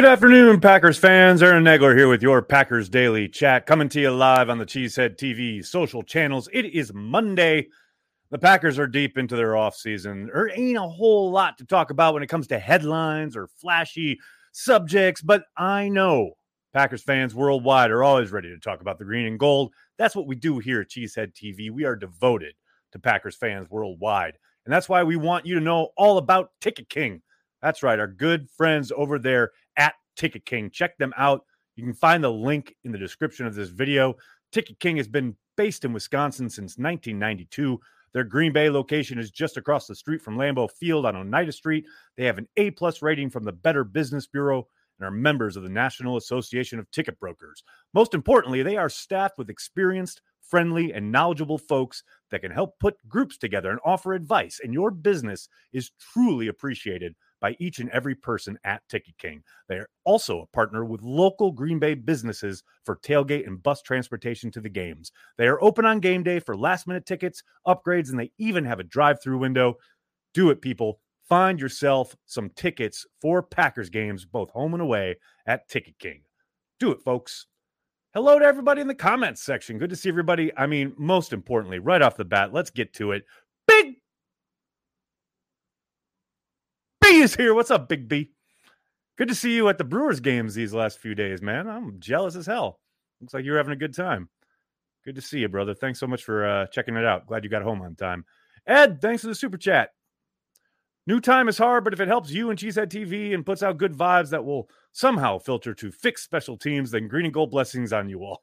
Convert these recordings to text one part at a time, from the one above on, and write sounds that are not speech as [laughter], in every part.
Good afternoon, Packers fans. Aaron Nagler here with your Packers Daily Chat, coming to you live on the Cheesehead TV social channels. It is Monday. The Packers are deep into their offseason. There ain't a whole lot to talk about when it comes to headlines or flashy subjects, but I know Packers fans worldwide are always ready to talk about the green and gold. That's what we do here at Cheesehead TV. We are devoted to Packers fans worldwide. And that's why we want you to know all about Ticket King. That's right, our good friends over there Ticket King. Check them out. You can find the link in the description of this video. Ticket King has been based in Wisconsin since 1992. Their Green Bay location is just across the street from Lambeau Field on Oneida Street. They have an A plus rating from the Better Business Bureau and are members of the National Association of Ticket Brokers. Most importantly, they are staffed with experienced, friendly, and knowledgeable folks that can help put groups together and offer advice. And your business is truly appreciated by each and every person at Ticket King. They are also a partner with local Green Bay businesses for tailgate and bus transportation to the games. They are open on game day for last minute tickets, upgrades, and they even have a drive through window. Do it, people. Find yourself some tickets for Packers games, both home and away, at Ticket King. Do it, folks. Hello to everybody in the comments section. Good to see everybody. I mean, most importantly, right off the bat, let's get to it. Big Is here. What's up, Big B? Good to see you at the Brewers games these last few days, man. I'm jealous as hell. Looks like you're having a good time. Good to see you, brother. Thanks so much for uh, checking it out. Glad you got home on time. Ed, thanks for the super chat. New time is hard, but if it helps you and Cheesehead TV and puts out good vibes that will somehow filter to fix special teams, then green and gold blessings on you all.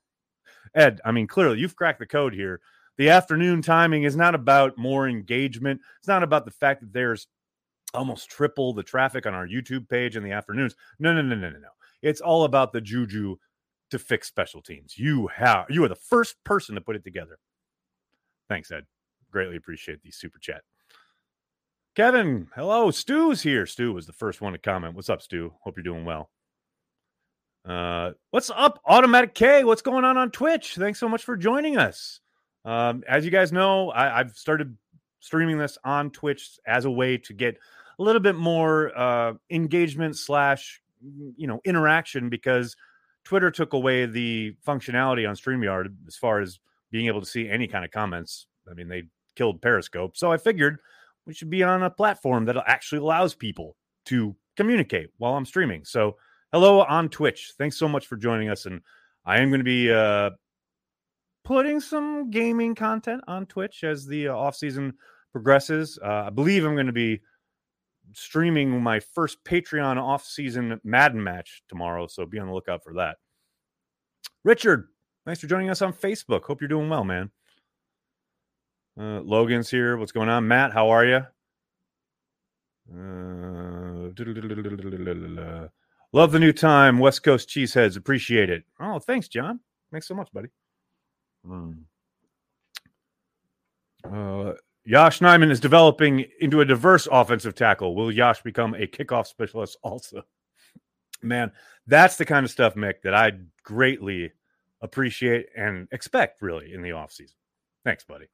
Ed, I mean, clearly you've cracked the code here. The afternoon timing is not about more engagement. It's not about the fact that there's almost triple the traffic on our YouTube page in the afternoons. No, no, no, no, no, no. It's all about the juju to fix special teams. You have you are the first person to put it together. Thanks, Ed. Greatly appreciate the super chat. Kevin, hello. Stu's here. Stu was the first one to comment. What's up, Stu? Hope you're doing well. Uh, what's up, Automatic K? What's going on on Twitch? Thanks so much for joining us. Um, as you guys know, I, I've started streaming this on Twitch as a way to get a little bit more uh, engagement slash you know interaction because Twitter took away the functionality on StreamYard as far as being able to see any kind of comments. I mean, they killed Periscope, so I figured we should be on a platform that actually allows people to communicate while I'm streaming. So, hello on Twitch. Thanks so much for joining us, and I am going to be uh, putting some gaming content on Twitch as the uh, off season progresses. Uh, I believe I'm going to be streaming my first Patreon off-season Madden match tomorrow, so be on the lookout for that. Richard, thanks for joining us on Facebook. Hope you're doing well, man. Uh, Logan's here. What's going on, Matt? How are you? Uh, love the new time, West Coast cheeseheads. Appreciate it. Oh, thanks, John. Thanks so much, buddy. Mm. Uh, Nijman is developing into a diverse offensive tackle. Will Yosh become a kickoff specialist also? Man, that's the kind of stuff, Mick, that I greatly appreciate and expect really in the offseason. Thanks, buddy.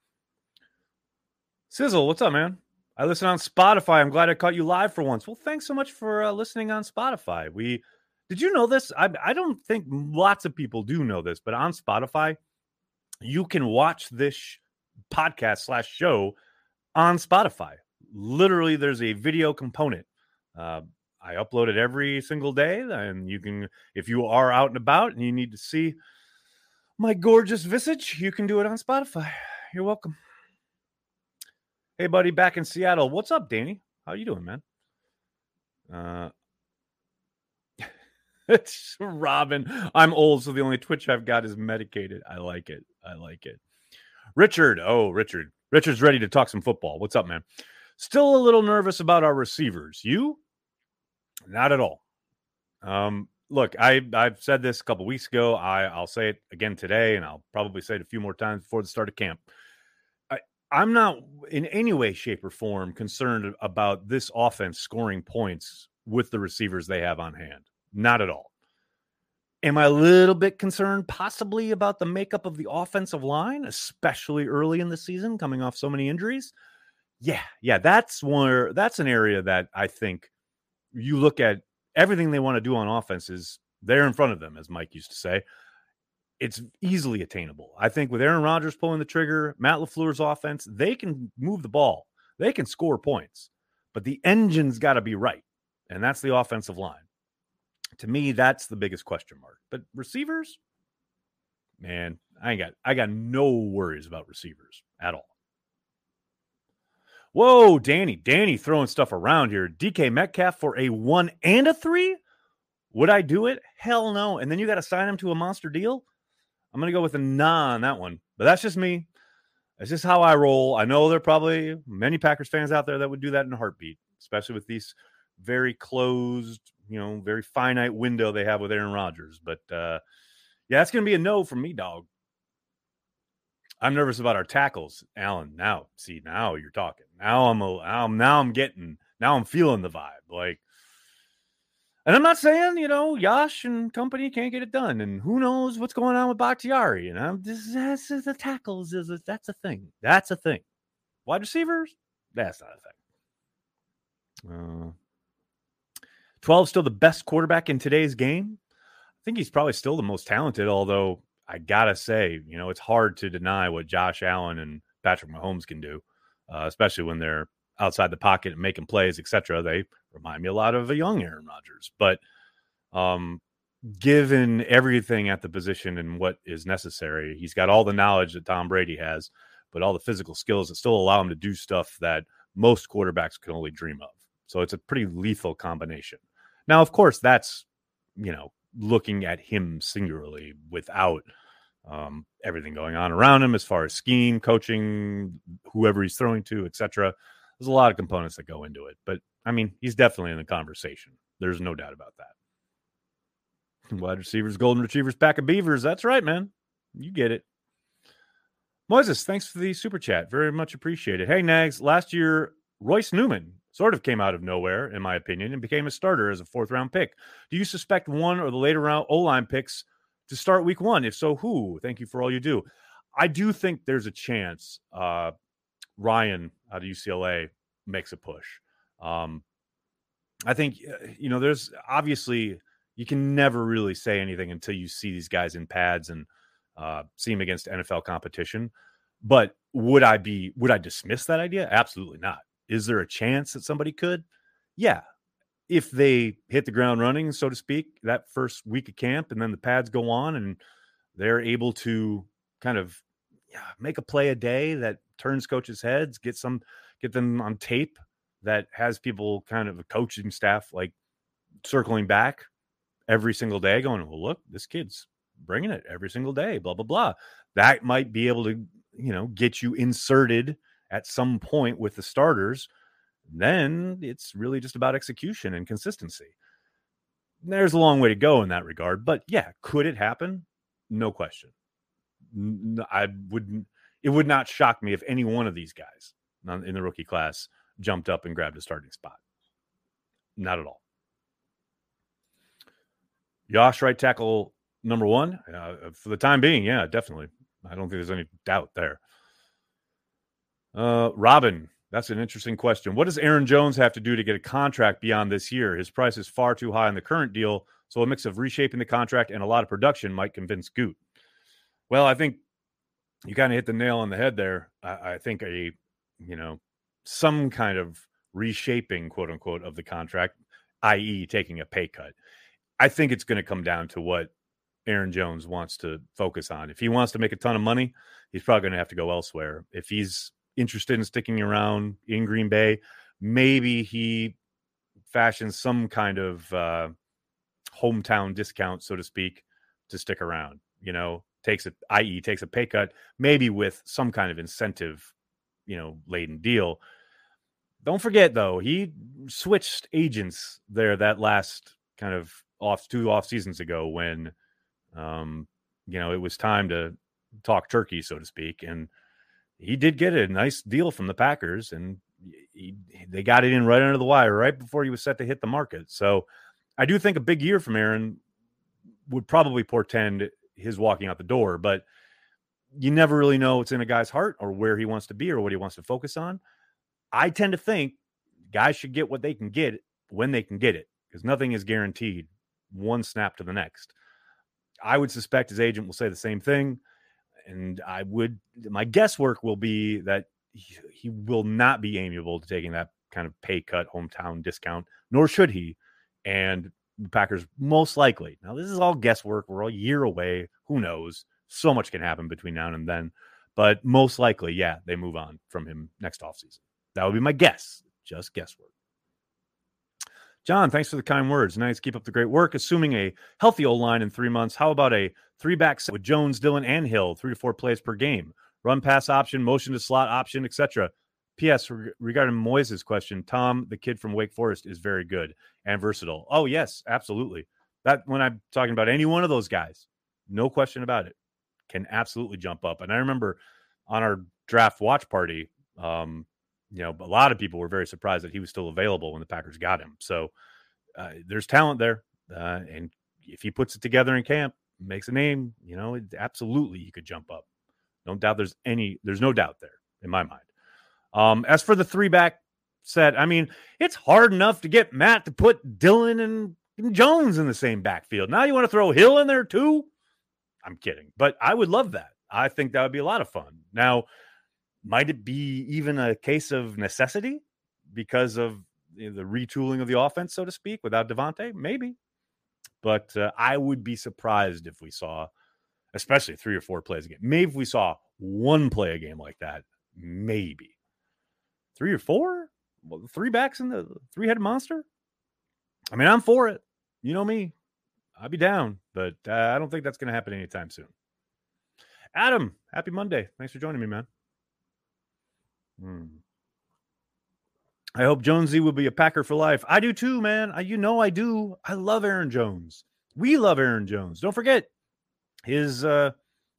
Sizzle, what's up, man? I listen on Spotify. I'm glad I caught you live for once. Well, thanks so much for uh, listening on Spotify. We did you know this? I, I don't think lots of people do know this, but on Spotify, you can watch this podcast slash show on Spotify. Literally, there's a video component. Uh, I upload it every single day, and you can, if you are out and about and you need to see my gorgeous visage, you can do it on Spotify. You're welcome. Hey, buddy, back in Seattle. What's up, Danny? How you doing, man? Uh, it's [laughs] Robin. I'm old, so the only Twitch I've got is medicated. I like it. I like it. Richard. Oh, Richard. Richard's ready to talk some football. What's up, man? Still a little nervous about our receivers. You? Not at all. Um, look, I I've said this a couple weeks ago. I I'll say it again today, and I'll probably say it a few more times before the start of camp. I, I'm not in any way, shape, or form concerned about this offense scoring points with the receivers they have on hand. Not at all. Am I a little bit concerned possibly about the makeup of the offensive line, especially early in the season, coming off so many injuries? Yeah, yeah, that's where that's an area that I think you look at everything they want to do on offense is there in front of them, as Mike used to say. It's easily attainable. I think with Aaron Rodgers pulling the trigger, Matt LaFleur's offense, they can move the ball. They can score points, but the engine's got to be right. And that's the offensive line. To me, that's the biggest question mark. But receivers, man, I ain't got I got no worries about receivers at all. Whoa, Danny, Danny throwing stuff around here. DK Metcalf for a one and a three? Would I do it? Hell no. And then you got to sign him to a monster deal? I'm to go with a nah on that one. But that's just me. That's just how I roll. I know there are probably many Packers fans out there that would do that in a heartbeat, especially with these very closed, you know, very finite window they have with Aaron Rodgers. But uh, yeah, it's going to be a no from me, dog. I'm nervous about our tackles, Alan. Now, see, now you're talking. Now I'm a, now, now I'm getting, now I'm feeling the vibe. Like, and I'm not saying you know Yosh and company can't get it done, and who knows what's going on with Bakhtiari. And I'm just that's the tackles is a, that's a thing. That's a thing. Wide receivers, that's not a thing. Uh, 12 still the best quarterback in today's game. I think he's probably still the most talented, although I gotta say, you know, it's hard to deny what Josh Allen and Patrick Mahomes can do, uh, especially when they're outside the pocket and making plays, etc. They remind me a lot of a young Aaron Rodgers, but um, given everything at the position and what is necessary, he's got all the knowledge that Tom Brady has, but all the physical skills that still allow him to do stuff that most quarterbacks can only dream of. So it's a pretty lethal combination. Now, of course, that's you know looking at him singularly without um, everything going on around him as far as scheme, coaching, whoever he's throwing to, etc. There's a lot of components that go into it, but I mean, he's definitely in the conversation. There's no doubt about that. [laughs] Wide receivers, golden retrievers, pack of beavers. That's right, man. You get it. Moises, thanks for the super chat. Very much appreciated. Hey, Nags, last year, Royce Newman sort of came out of nowhere, in my opinion, and became a starter as a fourth round pick. Do you suspect one or the later round O line picks to start week one? If so, who? Thank you for all you do. I do think there's a chance uh, Rhyan out of UCLA makes a push. Um, I think, uh, you know, there's obviously, you can never really say anything until you see these guys in pads and uh, see them against NFL competition. But would I be, would I dismiss that idea? Absolutely not. Is there a chance that somebody could? Yeah. If they hit the ground running, so to speak, that first week of camp, and then the pads go on and they're able to kind of yeah, make a play a day that turns coaches' heads, get some, get them on tape that has people kind of a coaching staff like circling back every single day, going, well, look, this kid's bringing it every single day, blah, blah, blah. That might be able to, you know, get you inserted at some point with the starters, then it's really just about execution and consistency. There's a long way to go in that regard, but yeah, could it happen? No question. I wouldn't. It would not shock me if any one of these guys in the rookie class jumped up and grabbed a starting spot. Not at all. Yosh right tackle number one uh, for the time being. Yeah, definitely. I don't think there's any doubt there. Uh, Robin, that's an interesting question. What does Aaron Jones have to do to get a contract beyond this year? His price is far too high in the current deal, so a mix of reshaping the contract and a lot of production might convince Gute. Well, I think you kind of hit the nail on the head there. I, I think a, you know, some kind of reshaping, quote unquote, of the contract, i.e., taking a pay cut. I think it's going to come down to what Aaron Jones wants to focus on. If he wants to make a ton of money, he's probably going to have to go elsewhere. If he's interested in sticking around in Green Bay, maybe he fashions some kind of uh, hometown discount, so to speak, to stick around. You know, takes it, i.e., takes a pay cut, maybe with some kind of incentive, you know, laden deal. Don't forget though, he switched agents there that last kind of off two off seasons ago when, um, you know, it was time to talk turkey, so to speak, and he did get a nice deal from the Packers, and he, they got it in right under the wire right before he was set to hit the market. So I do think a big year from Aaron would probably portend his walking out the door, but you never really know what's in a guy's heart or where he wants to be or what he wants to focus on. I tend to think guys should get what they can get when they can get it. because nothing is guaranteed one snap to the next. I would suspect his agent will say the same thing. And I would, my guesswork will be that he, he will not be amiable to taking that kind of pay cut, hometown discount, nor should he. And the Packers most likely. Now, this is all guesswork. We're a year away. Who knows? So much can happen between now and then. But most likely, yeah, they move on from him next offseason. That would be my guess. Just guesswork. John, thanks for the kind words. Nice. Keep up the great work. Assuming a healthy old line in three months, how about a three back set with Jones, Dillon, and Hill, three to four plays per game? Run pass option, motion to slot option, etc. P.S. Regarding Moises' question, Tom, the kid from Wake Forest, is very good and versatile. Oh yes, absolutely. That when I'm talking about any one of those guys, no question about it, can absolutely jump up. And I remember on our draft watch party, um, you know, a lot of people were very surprised that he was still available when the Packers got him. So uh, there's talent there, uh, and if he puts it together in camp, makes a name, you know, absolutely he could jump up. No doubt. There's any. There's no doubt there in my mind. Um, as for the three back set, I mean, it's hard enough to get Matt to put Dillon and, and Jones in the same backfield. Now you want to throw Hill in there too? I'm kidding, but I would love that. I think that would be a lot of fun. Now, might it be even a case of necessity because of you know, the retooling of the offense, so to speak, without Davante? Maybe, but uh, I would be surprised if we saw, especially three or four plays a game. Maybe if we saw one play a game like that, maybe three or four, well, three backs in the three headed monster. I mean, I'm for it. You know me, I'd be down, but uh, I don't think that's going to happen anytime soon. Adam, happy Monday. Thanks for joining me, man. Hmm. I hope Jonesy will be a Packer for life. I do too, man. I, you know I do. I love Aaron Jones. We love Aaron Jones. Don't forget his uh,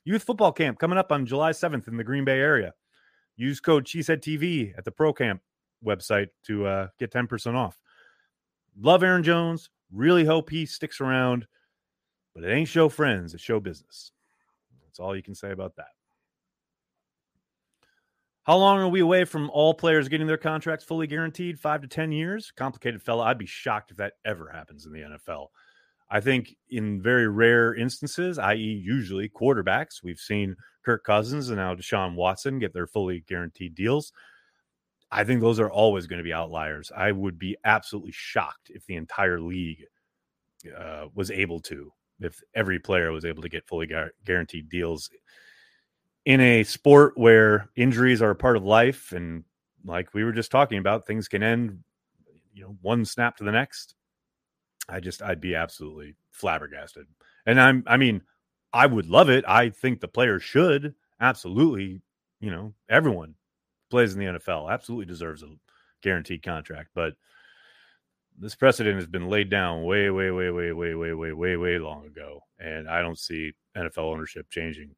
youth football camp coming up on July 7th in the Green Bay area. Use code Cheesehead TV at the Pro Camp website to uh, get 10% off. Love Aaron Jones. Really hope he sticks around, but it ain't show friends, it's show business. That's all you can say about that. How long are we away from all players getting their contracts fully guaranteed? Five to 10 years? Complicated fella. I'd be shocked if that ever happens in the NFL. I think in very rare instances, i.e., usually quarterbacks, we've seen Kirk Cousins and now Deshaun Watson get their fully guaranteed deals. I think those are always going to be outliers. I would be absolutely shocked if the entire league uh, was able to, if every player was able to get fully guaranteed deals in a sport where injuries are a part of life. And like we were just talking about, things can end, you know, one snap to the next. I just, I'd be absolutely flabbergasted. And I'm, I mean, I would love it. I think the players should absolutely, you know, everyone plays in the NFL absolutely deserves a guaranteed contract. But this precedent has been laid down way, way, way, way, way, way, way, way, way long ago. And I don't see NFL ownership changing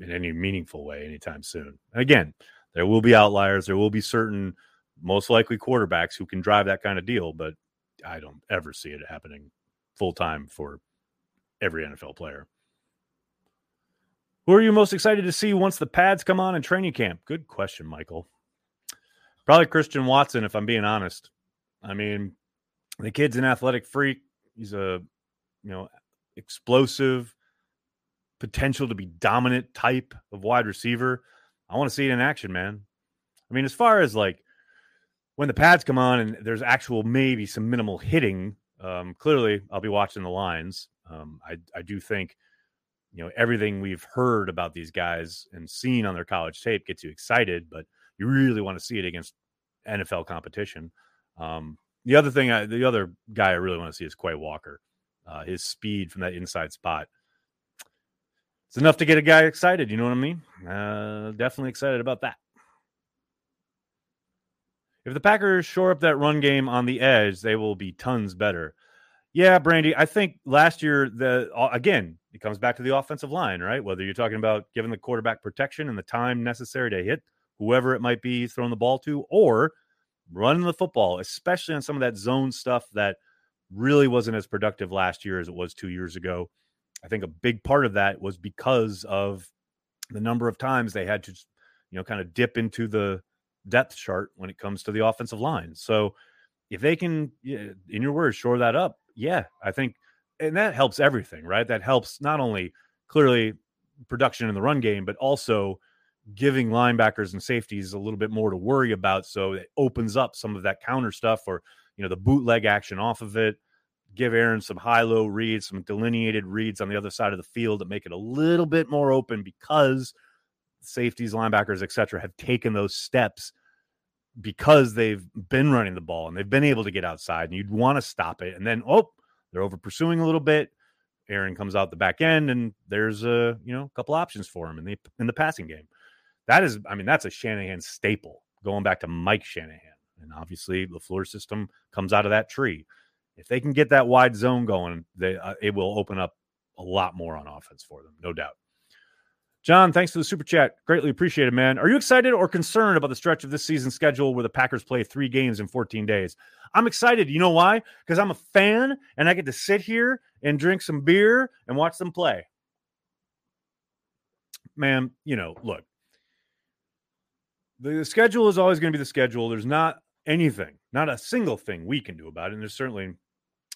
in any meaningful way anytime soon. again, there will be outliers. There will be certain, most likely quarterbacks who can drive that kind of deal, but I don't ever see it happening full time for every NFL player. Who are you most excited to see once the pads come on in training camp? Good question, Michael. Probably Christian Watson, if I'm being honest. I mean, the kid's an athletic freak. He's a, you know, explosive, potential to be dominant type of wide receiver. I want to see it in action, man. I mean, as far as like when the pads come on and there's actual maybe some minimal hitting, um, clearly I'll be watching the lines. Um, I I do think you know everything we've heard about these guys and seen on their college tape gets you excited, but you really want to see it against NFL competition. Um, the other thing, I, the other guy I really want to see is Quay Walker. Uh, his speed from that inside spot. It's enough to get a guy excited. You know what I mean? Uh, definitely excited about that. If the Packers shore up that run game on the edge, they will be tons better. Yeah, Brandy, I think last year the again it comes back to the offensive line, right? Whether you're talking about giving the quarterback protection and the time necessary to hit whoever it might be throwing the ball to, or running the football, especially on some of that zone stuff that really wasn't as productive last year as it was two years ago. I think a big part of that was because of the number of times they had to, you know, kind of dip into the depth chart when it comes to the offensive line. So if they can, in your words, shore that up, yeah, I think, and that helps everything, right? That helps not only clearly production in the run game, but also giving linebackers and safeties a little bit more to worry about. So it opens up some of that counter stuff or, you know, the bootleg action off of it. Give Aaron some high low reads, some delineated reads on the other side of the field that make it a little bit more open because safeties, linebackers, etc., have taken those steps because they've been running the ball and they've been able to get outside. And you'd want to stop it. And then, oh, they're over pursuing a little bit. Aaron comes out the back end, and there's a you know a couple options for him in the in the passing game. That is, I mean, that's a Shanahan staple going back to Mike Shanahan. And obviously, LaFleur system comes out of that tree. If they can get that wide zone going, they uh, it will open up a lot more on offense for them, no doubt. John, thanks for the super chat. Greatly appreciated, man. Are you excited or concerned about the stretch of this season schedule where the Packers play three games in 14 days? I'm excited. You know why? Because I'm a fan and I get to sit here and drink some beer and watch them play. Man, you know, look, the schedule is always going to be the schedule. There's not anything, not a single thing we can do about it. And there's certainly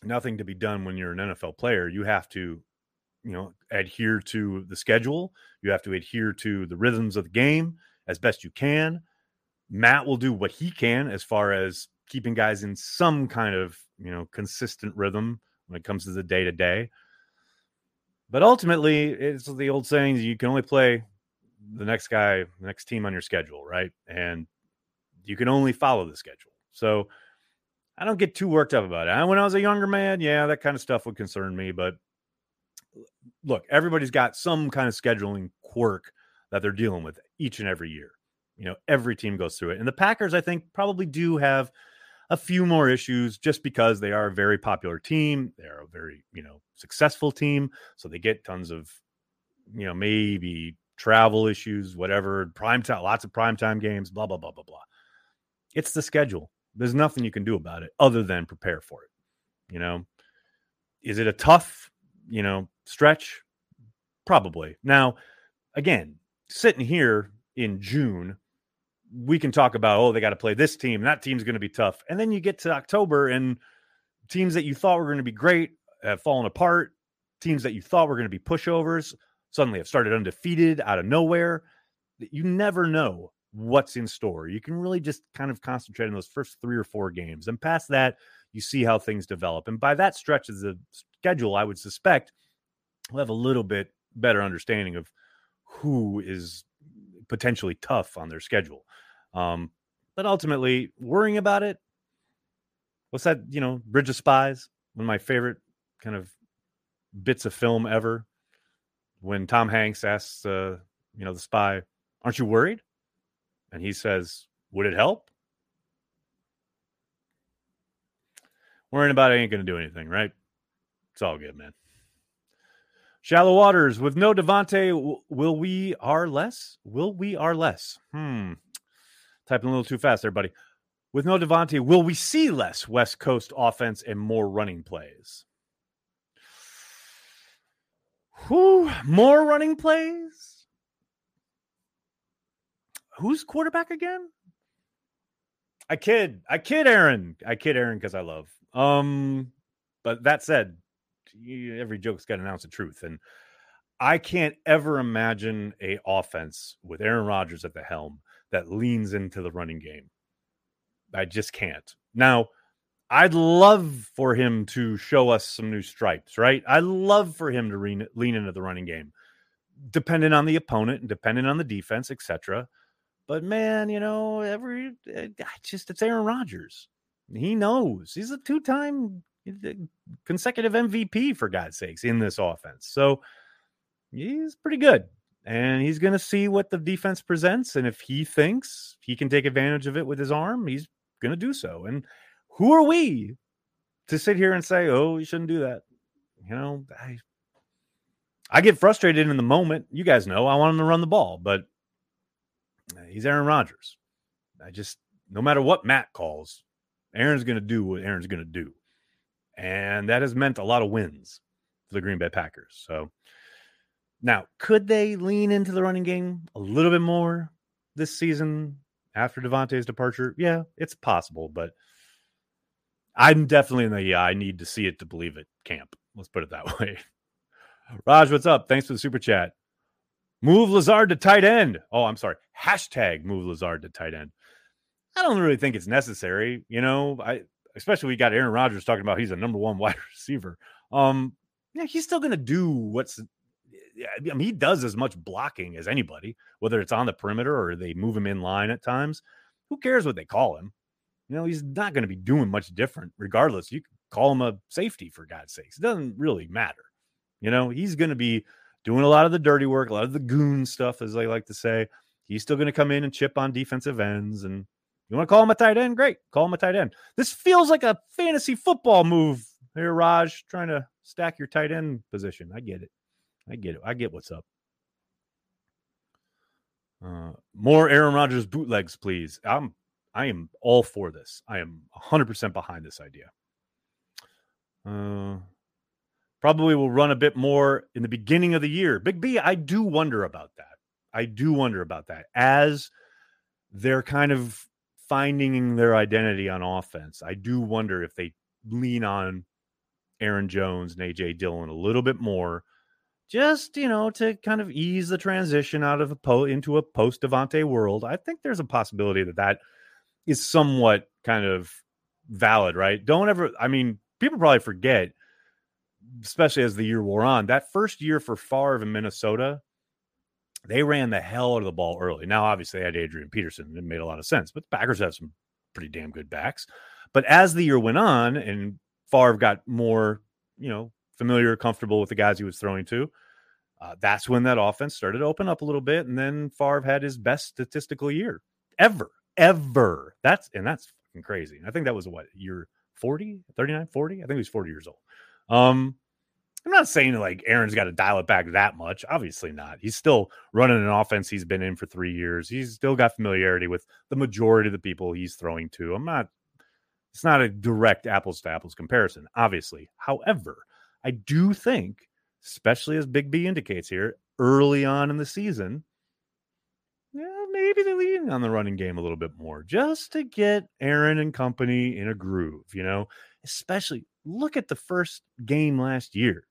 nothing to be done when you're an NFL player. You have to, you know, adhere to the schedule. You have to adhere to the rhythms of the game as best you can. Matt will do what he can as far as keeping guys in some kind of, you know, consistent rhythm when it comes to the day to day. But ultimately, it's the old saying you can only play the next guy, the next team on your schedule, right? And you can only follow the schedule. So I don't get too worked up about it. when I was a younger man, yeah, that kind of stuff would concern me. But look, everybody's got some kind of scheduling quirk that they're dealing with each and every year. You know, every team goes through it. And the Packers, I think, probably do have a few more issues just because they are a very popular team. They're a very, you know, successful team. So they get tons of, you know, maybe travel issues, whatever, prime time, lots of prime time games, blah, blah, blah, blah, blah. It's the schedule. There's nothing you can do about it other than prepare for it. You know, is it a tough, you know, stretch? Probably. Now, again, sitting here in June, we can talk about, oh, they got to play this team. That team's going to be tough. And then you get to October and teams that you thought were going to be great have fallen apart. Teams that you thought were going to be pushovers suddenly have started undefeated out of nowhere. You never know what's in store. You can really just kind of concentrate on those first three or four games. And past that, you see how things develop. And by that stretch of the schedule, I would suspect we'll have a little bit better understanding of who is potentially tough on their schedule. Um, but ultimately, worrying about it, what's that, you know, Bridge of Spies? One of my favorite kind of bits of film ever when Tom Hanks asks, uh, you know, the spy, "Aren't you worried?" And he says, "Would it help?" Worrying about it ain't going to do anything, right? It's all good, man. Shallow waters with no Davante. Will we are less? Will we are less? Hmm. Typing a little too fast there, buddy. With no Davante, will we see less West Coast offense and more running plays? Who more running plays? Who's quarterback again? I kid. I kid Aaron. I kid Aaron because I love. Um, but that said, every joke's got an ounce of truth, and I can't ever imagine a offense with Aaron Rodgers at the helm that leans into the running game. I just can't. Now, I'd love for him to show us some new stripes, right? I'd love for him to re- lean into the running game, depending on the opponent and depending on the defense, etc. But man, you know, every eh, just it's Aaron Rodgers. He knows he's a two-time eh, consecutive MVP for God's sakes in this offense. So he's pretty good. And he's going to see what the defense presents. And if he thinks he can take advantage of it with his arm, he's going to do so. And who are we to sit here and say, "Oh, you shouldn't do that"? You know, I I get frustrated in the moment. You guys know I want him to run the ball, but Uh, he's Aaron Rodgers. I just no matter what Matt calls, Aaron's going to do what Aaron's going to do. And that has meant a lot of wins for the Green Bay Packers. So now, could they lean into the running game a little bit more this season after Davante's departure? Yeah, it's possible, but I'm definitely in the yeah, I need to see it to believe it camp. Let's put it that [laughs] way. Raj, what's up? Thanks for the super chat. Move Lazard to tight end. Oh, I'm sorry. Hashtag move Lazard to tight end. I don't really think it's necessary. You know, I especially we got Aaron Rodgers talking about he's a number one [laughs] wide receiver. Um, yeah, he's still gonna do what's I mean, he does as much blocking as anybody, whether it's on the perimeter or they move him in line at times. Who cares what they call him? You know, he's not going to be doing much different, regardless. You call him a safety for God's sakes. It doesn't really matter. You know, he's going to be doing a lot of the dirty work, a lot of the goon stuff, as they like to say. He's still going to come in and chip on defensive ends. And you want to call him a tight end? Great. Call him a tight end. This feels like a fantasy football move here, Raj, trying to stack your tight end position. I get it. I get it. I get what's up. Uh, more Aaron Rodgers bootlegs, please. I'm I am all for this. I am 100% behind this idea. Uh, probably will run a bit more in the beginning of the year. Big B, I do wonder about that. I do wonder about that as they're kind of finding their identity on offense. I do wonder if they lean on Aaron Jones and AJ Dillon a little bit more just you know to kind of ease the transition out of a po into a post Davante world. I think there's a possibility that that is somewhat kind of valid, right? Don't ever. I mean, people probably forget, especially as the year wore on. That first year for Favre in Minnesota, they ran the hell out of the ball early. Now, obviously, they had Adrian Peterson. It made a lot of sense, but the Packers have some pretty damn good backs. But as the year went on and Favre got more, you know, familiar, comfortable with the guys he was throwing to, uh, that's when that offense started to open up a little bit. And then Favre had his best statistical year ever, ever. That's, and that's crazy. I think that was what, year 40, 39, 40? I think he was 40 years old. Um, I'm not saying like Aaron's got to dial it back that much. Obviously not. He's still running an offense he's been in for three years. He's still got familiarity with the majority of the people he's throwing to. I'm not, it's not a direct apples to apples comparison, obviously. However, I do think, especially as Big B indicates here, early on in the season, yeah, maybe they're leaning on the running game a little bit more just to get Aaron and company in a groove, you know, especially look at the first game last year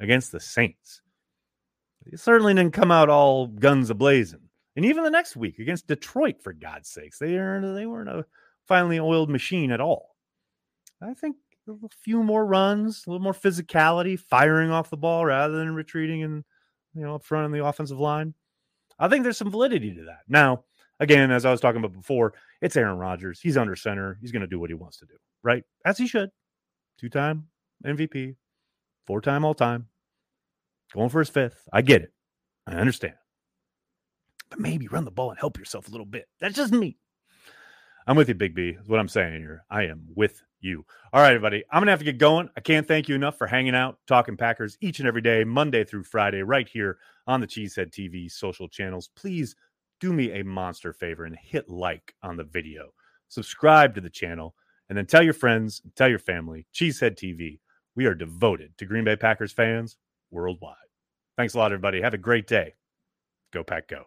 against the Saints. They certainly didn't come out all guns a blazing. And even the next week against Detroit, for God's sakes, they weren't, they weren't a finely oiled machine at all. I think a few more runs, a little more physicality, firing off the ball rather than retreating and you know up front in the offensive line. I think there's some validity to that. Now, again, as I was talking about before, it's Aaron Rodgers. He's under center. He's going to do what he wants to do, right? As he should. Two-time MVP, four-time all-time, going for his fifth. I get it. I understand. But maybe run the ball and help yourself a little bit. That's just me. I'm with you, Big B. What I'm saying here. I am with you. All right, everybody. I'm gonna have to get going. I can't thank you enough for hanging out, talking Packers each and every day, Monday through Friday, right here on the Cheesehead TV social channels. Please do me a monster favor and hit like on the video, subscribe to the channel, and then tell your friends, tell your family. Cheesehead TV. We are devoted to Green Bay Packers fans worldwide. Thanks a lot, everybody. Have a great day. Go Pack Go.